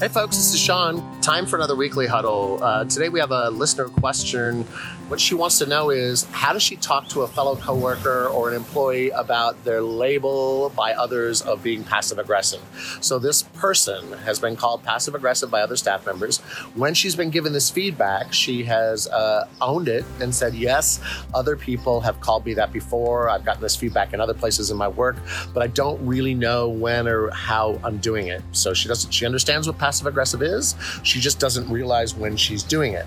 Hey, folks, this is Shawn. Time for another weekly huddle. Uh, today we have a listener question. What she wants to know is how does she talk to a fellow coworker or an employee about their label by others of being passive aggressive? So, this person has been called passive aggressive by other staff members. When she's been given this feedback, she has uh, owned it and said, Yes, other people have called me that before. I've gotten this feedback in other places in my work, but I don't really know when or how I'm doing it. So, she doesn't, she understands what passive aggressive is. She just doesn't realize when she's doing it.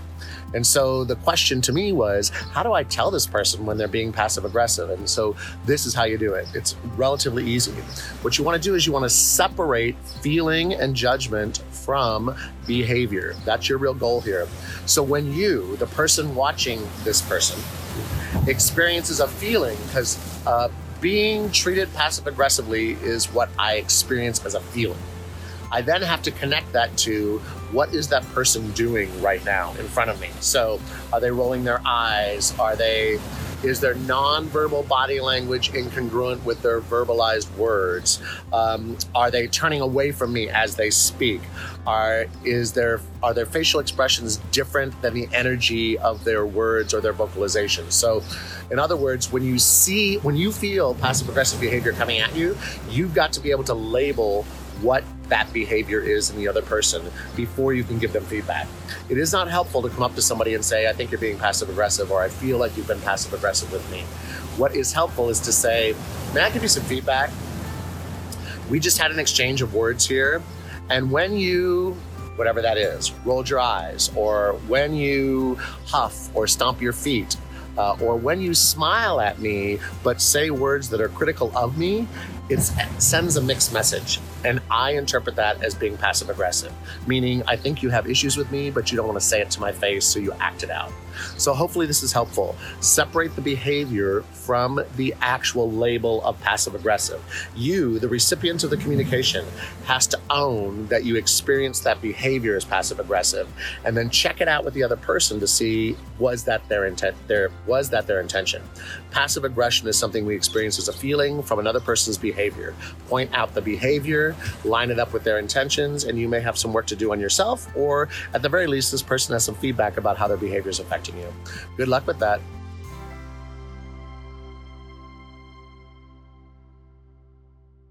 And so the question to me was, how do I tell this person when they're being passive aggressive? And so this is how you do it. It's relatively easy. What you want to do is you want to separate feeling and judgment from behavior. That's your real goal here. So when you, the person watching this person, experiences a feeling, because uh, being treated passive aggressively is what I experience as a feeling. I then have to connect that to what is that person doing right now in front of me. So, are they rolling their eyes? Are they is their nonverbal body language incongruent with their verbalized words? Um, are they turning away from me as they speak? Are is their are their facial expressions different than the energy of their words or their vocalization? So, in other words, when you see when you feel passive aggressive behavior coming at you, you've got to be able to label what that behavior is in the other person before you can give them feedback. It is not helpful to come up to somebody and say, I think you're being passive aggressive, or I feel like you've been passive aggressive with me. What is helpful is to say, May I give you some feedback? We just had an exchange of words here, and when you whatever that is, rolled your eyes, or when you huff or stomp your feet, uh, or when you smile at me but say words that are critical of me, it sends a mixed message. And I interpret that as being passive aggressive, meaning I think you have issues with me, but you don't want to say it to my face, so you act it out. So hopefully this is helpful. Separate the behavior from the actual label of passive aggressive. You, the recipient of the communication, has to own that you experience that behavior as passive aggressive and then check it out with the other person to see was that their intent there was that their intention. Passive aggression is something we experience as a feeling from another person's behavior. Point out the behavior, line it up with their intentions, and you may have some work to do on yourself, or at the very least, this person has some feedback about how their behavior is affecting you. Good luck with that.